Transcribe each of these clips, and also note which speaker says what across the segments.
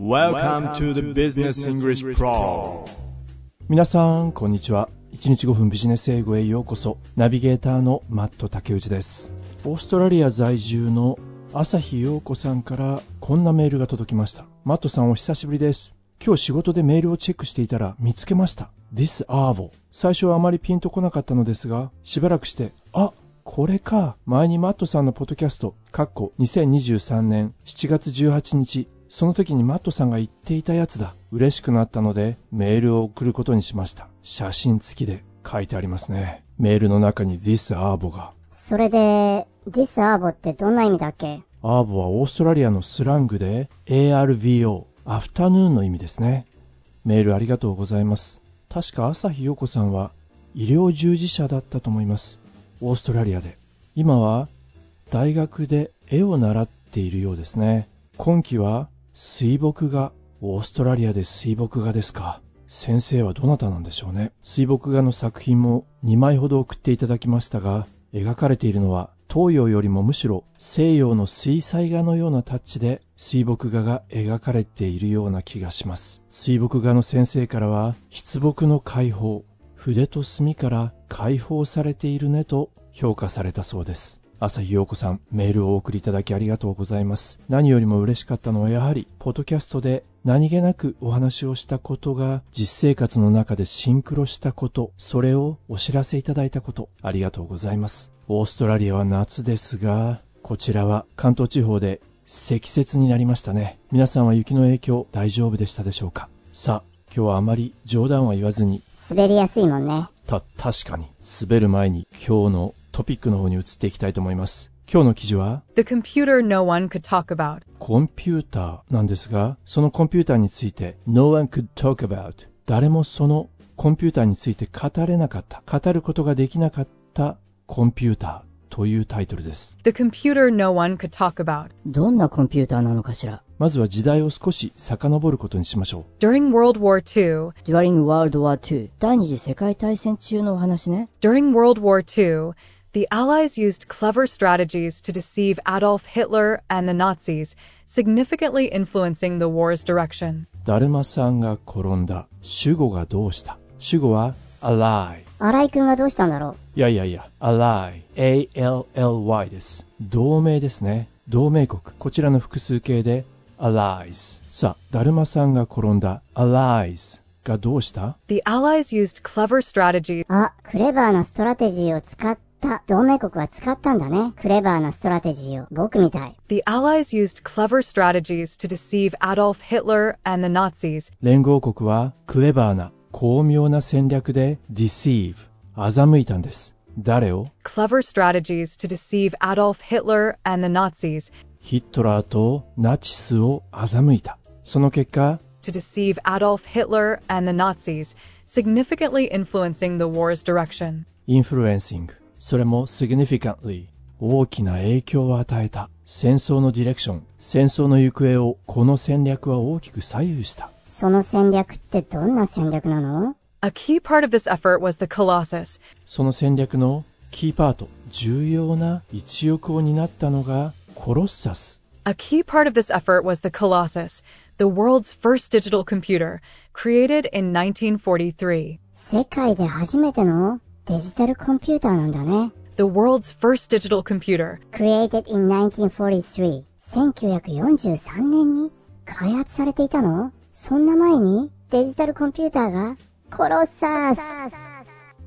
Speaker 1: Welcome to the Business English Pro.
Speaker 2: 皆さんこんにちは。1日5分ビジネス英語へようこそ。ナビゲーターのマット竹内です。オーストラリア在住の朝日陽子さんからこんなメールが届きました。マットさんお久しぶりです。今日仕事でメールをチェックしていたら見つけました。This Arvo 最初はあまりピンとこなかったのですがしばらくしてあこれか。前にマットさんのポッドキャストかっこ2023年7月18日その時にマットさんが言っていたやつだ。嬉しくなったのでメールを送ることにしました。写真付きで書いてありますね。メールの中に This Arbo が。
Speaker 3: それで、This Arbo ってどんな意味だっけ？
Speaker 2: アーボはオーストラリアのスラングで ARVO、アフタヌーンの意味ですね。メールありがとうございます。確か朝日陽子さんは医療従事者だったと思います。オーストラリアで。今は大学で絵を習っているようですね。今期は水墨画、オーストラリアで水墨画ですか？先生はどなたなんでしょうね？水墨画の作品も2枚ほど送っていただきましたが、描かれているのは東洋よりもむしろ西洋の水彩画のようなタッチで水墨画が描かれているような気がします。水墨画の先生からは筆墨の解放、筆と墨から解放されているねと評価されたそうです。朝日陽子さん、メールをお送りいただきありがとうございます。何よりも嬉しかったのはやはり、ポッドキャストで何気なくお話をしたことが実生活の中でシンクロしたこと、それをお知らせいただいたこと、ありがとうございます。オーストラリアは夏ですが、こちらは関東地方で積雪になりましたね。皆さんは雪の影響大丈夫でしたでしょうか？さあ、今日はあまり冗談は言わずに。
Speaker 3: 滑りやすいもんね。
Speaker 2: た、確かに。滑る前に今日のトピックの方に移っていきたいと思います。今日の記事は
Speaker 4: The computer no one could talk about
Speaker 2: コンピューターなんですが、そのコンピューターについて No one could talk about 誰もそのコンピューターについて語れなかった、語ることができなかったコンピューターというタイトルです。
Speaker 4: The computer no one could talk about
Speaker 5: どんなコンピューターなのかしら？
Speaker 2: まずは時代を少し遡ることにしましょ
Speaker 4: う。During World War II
Speaker 5: During World War II 第二次世界大戦中のお話ね。
Speaker 4: During World War II The Allies used clever strategies to deceive Adolf Hitler and the Nazis, significantly influencing the war's direction.
Speaker 2: だるまさんが転んだ。主語がどうした主語は ally。
Speaker 3: 新井くんはどうしたんだろ
Speaker 2: ういやいやいや、ally。A-L-L-Y です。同盟ですね。同盟国。こちらの複数形で allies。さあ、だるまさんが転んだ allies。がどうした
Speaker 4: ?The Allies used clever strategies.
Speaker 3: あ、クレバーなストラテジーを使っっ た同盟国は使ったんだね。クレバーなストラテジーを。僕みたい。
Speaker 4: The Allies used clever strategies to deceive Adolf Hitler and the Nazis.
Speaker 2: 連合国はクレバーな巧妙な戦略で deceive 欺いたんです。誰を
Speaker 4: Clever strategies to deceive Adolf Hitler and the Nazis.
Speaker 2: ヒットラーとナチスを欺いた。その結果
Speaker 4: to deceive Adolf Hitler and the Nazis, significantly influencing the war's direction.
Speaker 2: influencing それも significantly 大きな影響を与えた戦争のディレクション戦争の行方をこの戦略は大きく左右した
Speaker 3: その戦略ってどんな戦略なの
Speaker 4: A key part of this effort was the Colossus
Speaker 2: その戦略のキーパート重要な一翼を担ったのがコロッサス
Speaker 4: A key part of this effort was the Colossus, the world's first digital computer, created in 1943.
Speaker 3: 世界で初めてのデジタルコンピューターなんだね。
Speaker 4: The world's first digital computer.
Speaker 3: Created in 1943. 1943年に開発されていたの？そんな前にデジタルコンピューターがコロッサース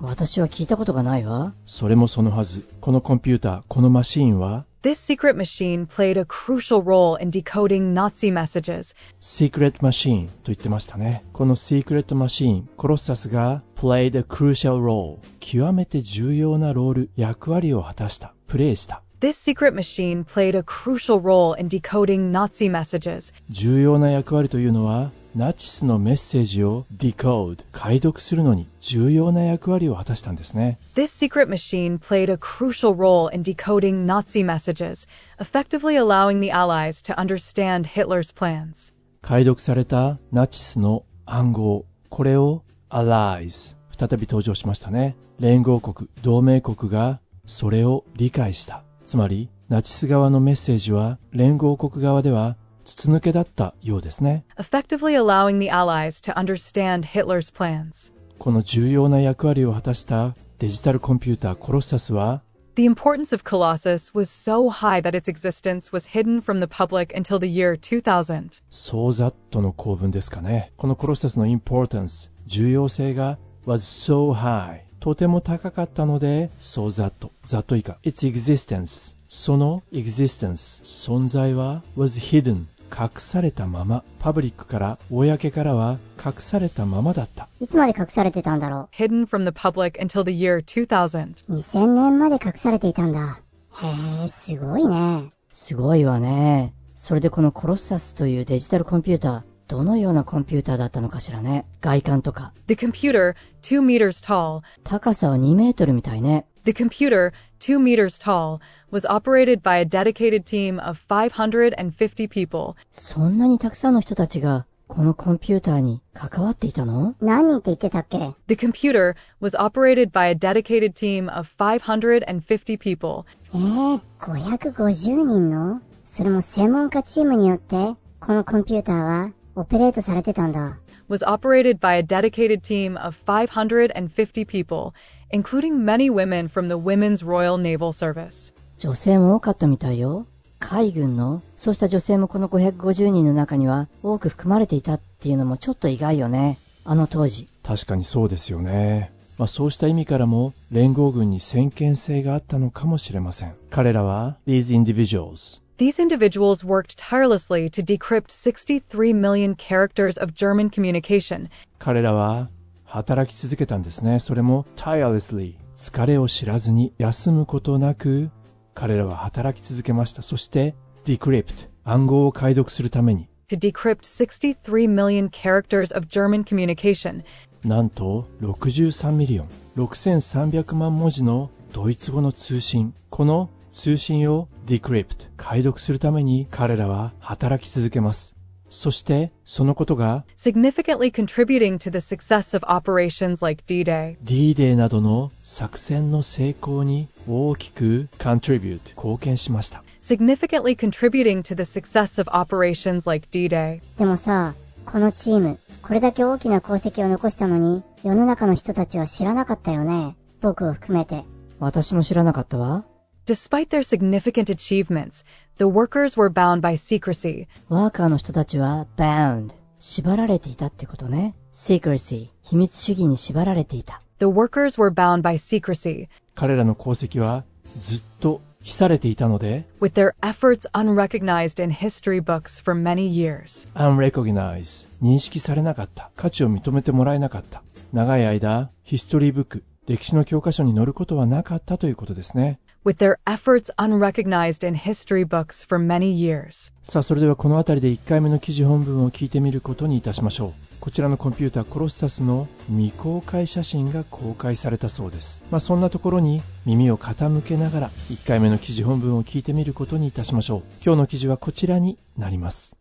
Speaker 5: 私は聞いたことがないわ。
Speaker 2: それもそのはず。このコンピューター、このマシーンは
Speaker 4: This secret machine played a crucial role in decoding Nazi messages.
Speaker 2: Secret machine と言ってましたね。この Secret machine、コロッサスが played a crucial role 極めて重要なロール、役割を果たした、プレイした。
Speaker 4: This secret machine played a crucial role in decoding Nazi messages.
Speaker 2: 重要な役割というのは ナチスのメッセージを decode 解読するのに重要な役割を果たしたんですね。
Speaker 4: This secret machine played a crucial role in decoding Nazi messages, effectively allowing the Allies to understand Hitler's plans.
Speaker 2: 解読されたナチスの暗号、これを Allies 再び登場しましたね。連合国、同盟国がそれを理解した。つまり、ナチス側のメッセージは連合国側では筒抜けだったようですね。
Speaker 4: effectively allowing the Allies to understand Hitler's plans.
Speaker 2: この重要な役割を果たしたデジタルコンピューターコロッサスは
Speaker 4: The importance of Colossus was so high that its existence was hidden from the public until the year 2000.
Speaker 2: ソーザットの構文ですかね。このコロッサスの importance、重要性が was so high とても高かったので、so that ざっと以下 its existence その existence 存在は was hidden 隠されたままパブリックから公からは隠されたままだった
Speaker 3: いつまで隠されてたんだろ
Speaker 4: hidden from the public until the year 2000.
Speaker 3: う ?2000 年まで隠されていたんだ。へえ、すごいね。
Speaker 5: すごいわね。それでこのコロッサスというデジタルコンピューター、どのようなコンピューターだったのかしらね。外観とか。
Speaker 4: The computer, 2 meters tall,
Speaker 5: 高さは2メートルみたいね。
Speaker 4: the computer, 2 meters tall, was operated by a dedicated team of 550 people,
Speaker 5: そんなにたくさんの人たちが、このコンピューターに関わっていたの
Speaker 3: 何人って言ってたっけ
Speaker 4: The computer was operated by a dedicated team of 550 people,
Speaker 3: えー、550人のそれも専門家チームによって、このコンピューターはオペレートされてたんだ。
Speaker 4: was operated by a dedicated team of 550 people, including many women from the Women's Royal Naval Service.
Speaker 5: 女性も多かったみたいよ。海軍の、そうした女性もこの550人の中には多く含まれていたっていうのもちょっと意外よね。あの当時。
Speaker 2: 確かにそうですよね。まあ、そうした意味からも連合軍に先見性があったのかもしれません。彼らは These individuals
Speaker 4: These individuals worked tirelessly to decrypt 63 million characters of German communication,
Speaker 2: 彼らは働き続けたんですね。それも tirelessly 疲れを知らずに休むことなく彼らは働き続けました。そして decrypt 暗号を解読するために。
Speaker 4: To decrypt 63 million characters of German communication,
Speaker 2: なんと63 million 6300万文字のドイツ語の通信。この通信を decrypt 解読するために彼らは働き続けますそしてそのことが
Speaker 4: significantly contributing to the success of operations like D-Day.
Speaker 2: D-Day などの作戦の成功に大きく contribute 貢献しました
Speaker 4: significantly contributing to the success of operations like D-Day.
Speaker 3: でもさ、このチーム、これだけ大きな功績を残したのに、世の中の人たちは知らなかったよね。僕を含めて。
Speaker 5: 私も知らなかったわ。
Speaker 4: Despite their significant achievements, the workers were bound by secrecy,
Speaker 5: ワーカーの人たちは bound 縛られていたってことね。secrecy 秘密主義に縛られていた。
Speaker 4: the workers were bound by secrecy,
Speaker 2: 彼らの功績はずっと秘されていたので
Speaker 4: with their efforts unrecognized in history books for many years.
Speaker 2: unrecognized 認識されなかった価値を認めてもらえなかった長い間ヒストリーブック歴史の教科書に載ることはなかったということですね
Speaker 4: with their efforts unrecognized in history books for many years.
Speaker 2: さあそれではこの辺りで1回目の記事本文を聞いてみることにいたしましょうこちらのコンピューターコロッサスの未公開写真が公開されたそうですまあそんなところに耳を傾けながら1回目の記事本文を聞いてみることにいたしましょう今日の記事はこちらになります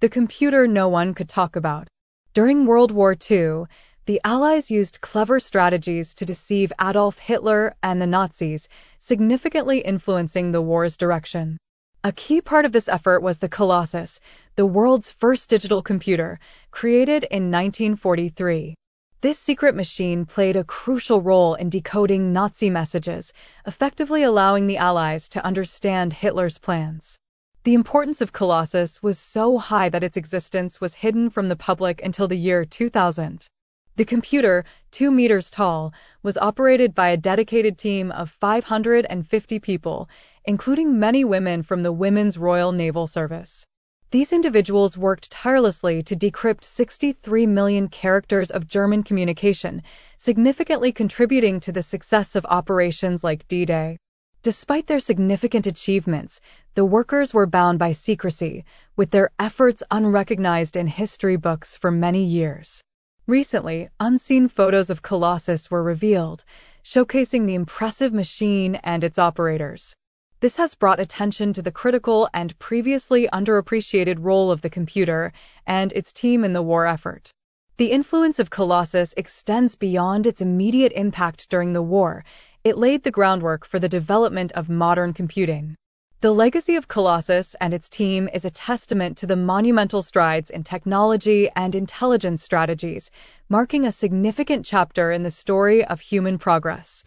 Speaker 4: The computer no one could talk about. During World War II, the Allies used clever strategies to deceive Adolf Hitler and the Nazis, significantly influencing the war's direction. A key part of this effort was the Colossus, the world's first digital computer, created in 1943. This secret machine played a crucial role in decoding Nazi messages, effectively allowing the Allies to understand Hitler's plans. The importance of Colossus was so high that its existence was hidden from the public until the year 2000. The computer, two meters tall, was operated by a dedicated team of 550 people, including many women from the Women's Royal Naval Service. These individuals worked tirelessly to decrypt 63 million characters of German communication, significantly contributing to the success of operations like D-Day. Despite their significant achievements, the workers were bound by secrecy, with their efforts unrecognized in history books for many years. Recently, unseen photos of Colossus were revealed, showcasing the impressive machine and its operators. This has brought attention to the critical and previously underappreciated role of the computer and its team in the war effort. The influence of Colossus extends beyond its immediate impact during the war. It laid the groundwork for the development of modern computing. The legacy of Colossus and its team is a testament to the monumental strides in technology and intelligence strategies, marking a significant chapter in the story of human progress.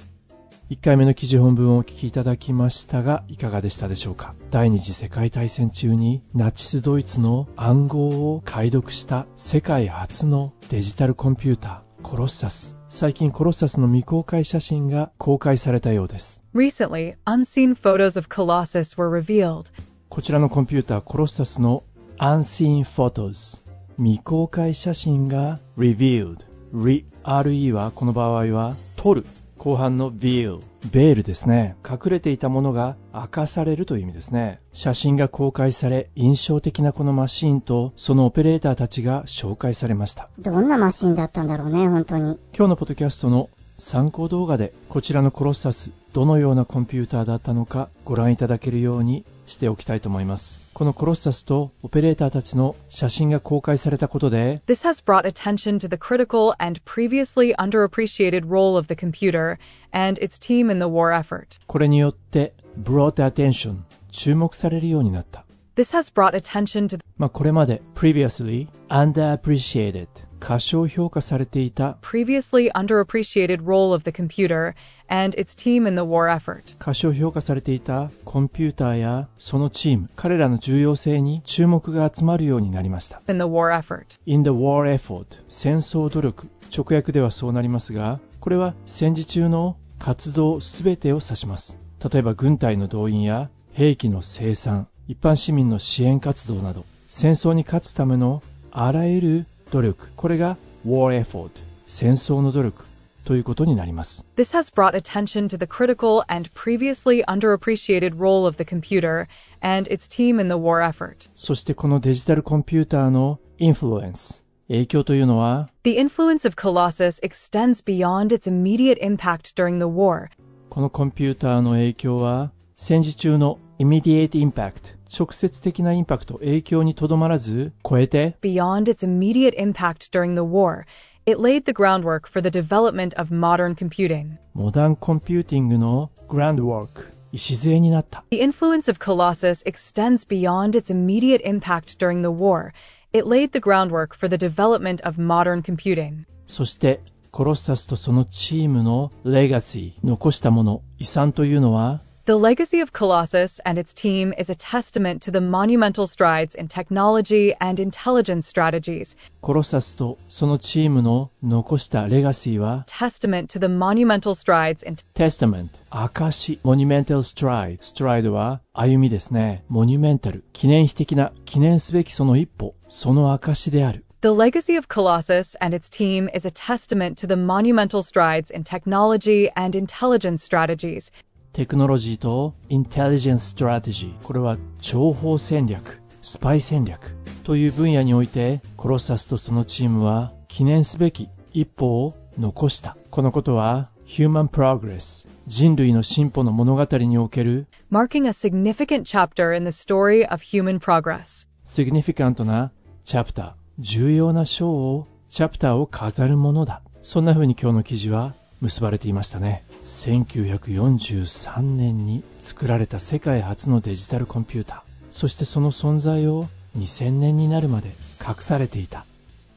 Speaker 2: 1回目の記事本文をお聞きいただきましたがいかがでしたでしょうか第二次世界大戦中にナチスドイツの暗号を解読した世界初のデジタルコンピューター コロッサス最近コロッサスの未公開写真が公開されたようです
Speaker 4: Recently, unseen photos of Colossus were revealed.
Speaker 2: こちらのコンピューターコロッサスの Unseen Photos 未公開写真が Revealed Re RE はこの場合は撮る後半の Veil ベールですね。隠れていたものが明かされるという意味ですね。写真が公開され印象的なこのマシーンとそのオペレーターたちが紹介されました。
Speaker 3: どんなマシンだったんだろうね、本当に。
Speaker 2: 今日のポッドキャストの参考動画でこちらのコロッサスどのようなコンピューターだったのかご覧いただけるようにしておきたいと思いますこのコロッサスとオペレーターたちの写真が公開されたことで
Speaker 4: This has brought attention to the critical and previously underappreciated role of the computer and its team in the war effort.
Speaker 2: これによって brought attention 注目されるようになった
Speaker 4: This has brought attention to the
Speaker 2: まあこれまで previously underappreciated 過小評価されていた
Speaker 4: previously underappreciated role of the computer and its team in the war effort.
Speaker 2: 過小評価されていたコンピューターやそのチーム彼らの重要性に注目が集まるようになりました。
Speaker 4: In the war effort.
Speaker 2: in the war effort. 戦争努力直訳ではそうなりますがこれは戦時中の活動すべてを指します。例えば軍隊の動員や兵器の生産一般市民の支援活動など戦争に勝つためのあらゆる努力これが war effort 戦争の努力ということになります
Speaker 4: This has brought attention to the critical and previously underappreciated role of the computer and its team in the war effort.
Speaker 2: そしてこのデジタルコンピューターのインフルエンス影響というのは
Speaker 4: The influence of Colossus extends beyond its immediate impact during the war.
Speaker 2: このコンピューターの影響は戦時中の immediate impact 直接的なインパクト影響にとどまらず超えて
Speaker 4: Beyond its immediate impact during the war, it laid the groundwork for the development of modern computing.
Speaker 2: モダンコンピューティングのグランドワーク礎になった
Speaker 4: The influence of Colossus extends beyond its immediate impact during the war. It laid the groundwork for the development of modern computing.
Speaker 2: そしてコロッサスとそのチームのレガシー残したもの遺産というのは
Speaker 4: The legacy of Colossus and its team is a testament to the monumental strides in technology and intelligence strategies,
Speaker 2: コロッサスとそのチームの残したレガシーは
Speaker 4: testament to the monumental strides in
Speaker 2: Testament 証 Monumental Stride Stride は歩みですねモニュメンタル記念碑的な記念すべきその一歩その証である
Speaker 4: The legacy of Colossus and its team is a testament to the monumental strides in technology and intelligence strategies,
Speaker 2: テクノロジーと Intelligence Strategy これは情報戦略スパイ戦略という分野においてコロッサスとそのチームは記念すべき一歩を残した。このことは Human Progress 人類の進歩の物語における
Speaker 4: marking a significant chapter in the story of human progress.
Speaker 2: significant なチャプター重要な章をチャプターを飾るものだ。そんな風に今日の記事は結ばれていましたね。1943年に作られた世界初のデジタルコンピューター。そしてその存在を2000年になるまで隠されていた。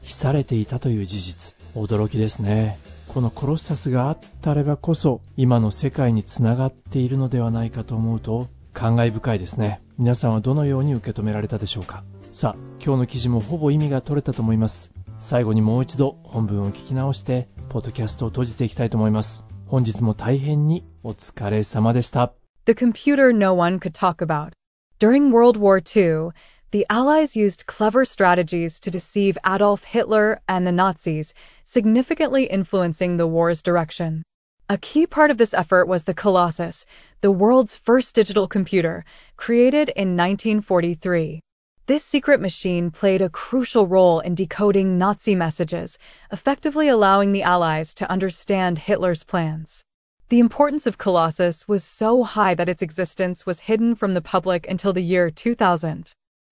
Speaker 2: 秘されていたという事実。驚きですね。このコロッサスがあったればこそ今の世界につながっているのではないかと思うと感慨深いですね。皆さんはどのように受け止められたでしょうか。さあ今日の記事もほぼ意味が取れたと思います。最後にもう一度本文を聞き直してポッドキャストを閉じていきたいと思います本日も大変にお疲れ様でした
Speaker 4: The computer no one could talk about. During World War II, the Allies used clever strategies to deceive Adolf Hitler and the Nazis, significantly influencing the war's direction. A key part of this effort was the Colossus, the world's first digital computer, created in 1943. This secret machine played a crucial role in decoding Nazi messages, effectively allowing the Allies to understand Hitler's plans. The importance of Colossus was so high that its existence was hidden from the public until the year 2000.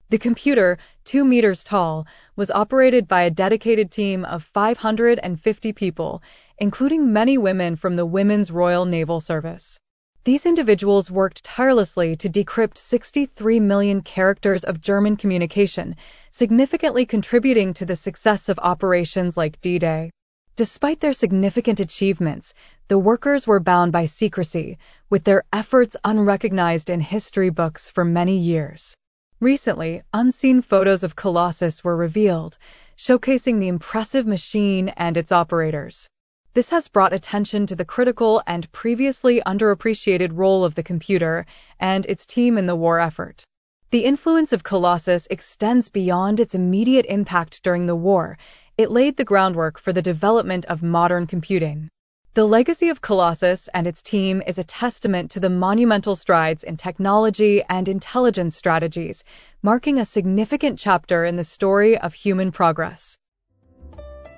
Speaker 4: The computer, two meters tall, was operated by a dedicated team of 550 people, including many women from the Women's Royal Naval Service. These individuals worked tirelessly to decrypt 63 million characters of German communication, significantly contributing to the success of operations like D-Day. Despite their significant achievements, the workers were bound by secrecy, with their efforts unrecognized in history books for many years. Recently, unseen photos of Colossus were revealed, showcasing the impressive machine and its operators. This has brought attention to the critical and previously underappreciated role of the computer and its team in the war effort. The influence of Colossus extends beyond its immediate impact during the war. It laid the groundwork for the development of modern computing. The legacy of Colossus and its team is a testament to the monumental strides in technology and intelligence strategies, marking a significant chapter in the story of human progress.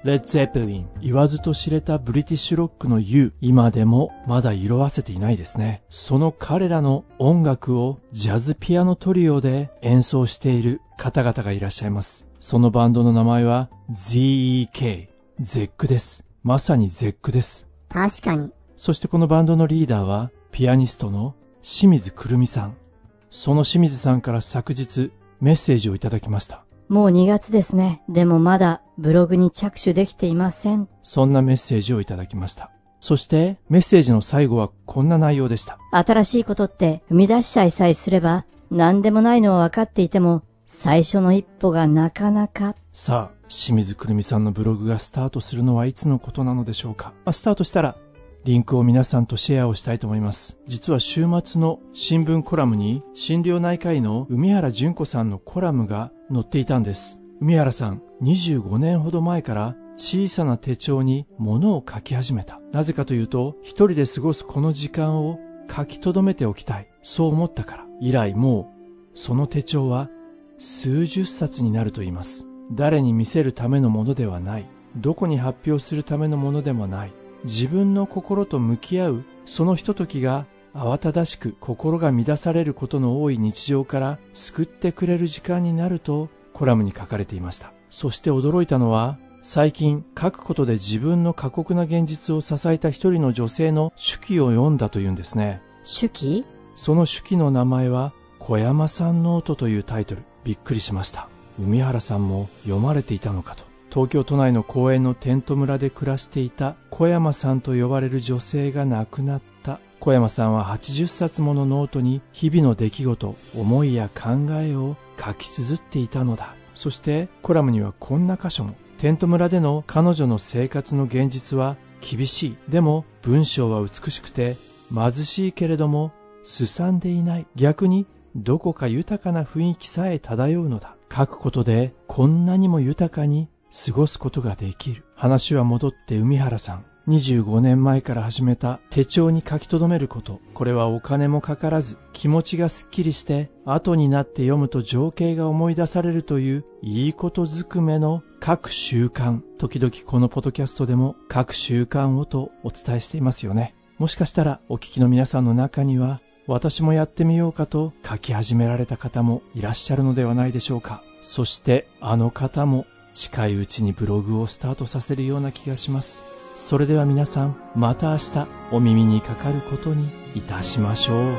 Speaker 2: レッツ・ゼッペリン言わずと知れたブリティッシュロックの U 今でもまだ色あせていないですね。その彼らの音楽をジャズピアノトリオで演奏している方々がいらっしゃいます。そのバンドの名前は ZEK ゼックです。まさにゼックです。
Speaker 3: 確かに。
Speaker 2: そしてこのバンドのリーダーはピアニストの清水くるみさん。その清水さんから昨日メッセージをいただきました
Speaker 5: もう2月ですね。でもまだブログに着手できていません。
Speaker 2: そんなメッセージをいただきました。そしてメッセージの最後はこんな内容でした。
Speaker 5: 新しいことって踏み出しちゃいさえすれば、何でもないのは分かっていても、最初の一歩がなかなか。
Speaker 2: さあ、清水くるみさんのブログがスタートするのはいつのことなのでしょうか。まあ、スタートしたら、リンクを皆さんとシェアをしたいと思います。実は週末の新聞コラムに心療内科医の海原純子さんのコラムが載っていたんです。海原さん、25年ほど前から小さな手帳に物を書き始めた。なぜかというと、一人で過ごすこの時間を書き留めておきたい。そう思ったから。以来もう、その手帳は数十冊になると言います。誰に見せるためのものではない。どこに発表するためのものでもない。自分の心と向き合うそのひとときが慌ただしく心が乱されることの多い日常から救ってくれる時間になるとコラムに書かれていました。そして驚いたのは最近書くことで自分の過酷な現実を支えた一人の女性の手記を読んだというんですね。
Speaker 5: 手記？
Speaker 2: その手記の名前は小山さんノートというタイトル。びっくりしました。海原さんも読まれていたのかと。東京都内の公園のテント村で暮らしていた小山さんと呼ばれる女性が亡くなった。小山さんは80冊ものノートに日々の出来事思いや考えを書き綴っていたのだ。そしてコラムにはこんな箇所も。テント村での彼女の生活の現実は厳しい。でも文章は美しくて貧しいけれどもすさんでいない。逆にどこか豊かな雰囲気さえ漂うのだ。書くことでこんなにも豊かに過ごすことができる。話は戻って海原さん。25年前から始めた手帳に書き留めること。これはお金もかからず気持ちがすっきりして後になって読むと情景が思い出されるといういいことずくめの各習慣。時々このポッドキャストでも各習慣をとお伝えしていますよね。もしかしたらお聞きの皆さんの中には私もやってみようかと書き始められた方もいらっしゃるのではないでしょうか。そしてあの方も近いうちにブログをスタートさせるような気がします。それでは皆さん、また明日お耳にかかることにいたしましょう。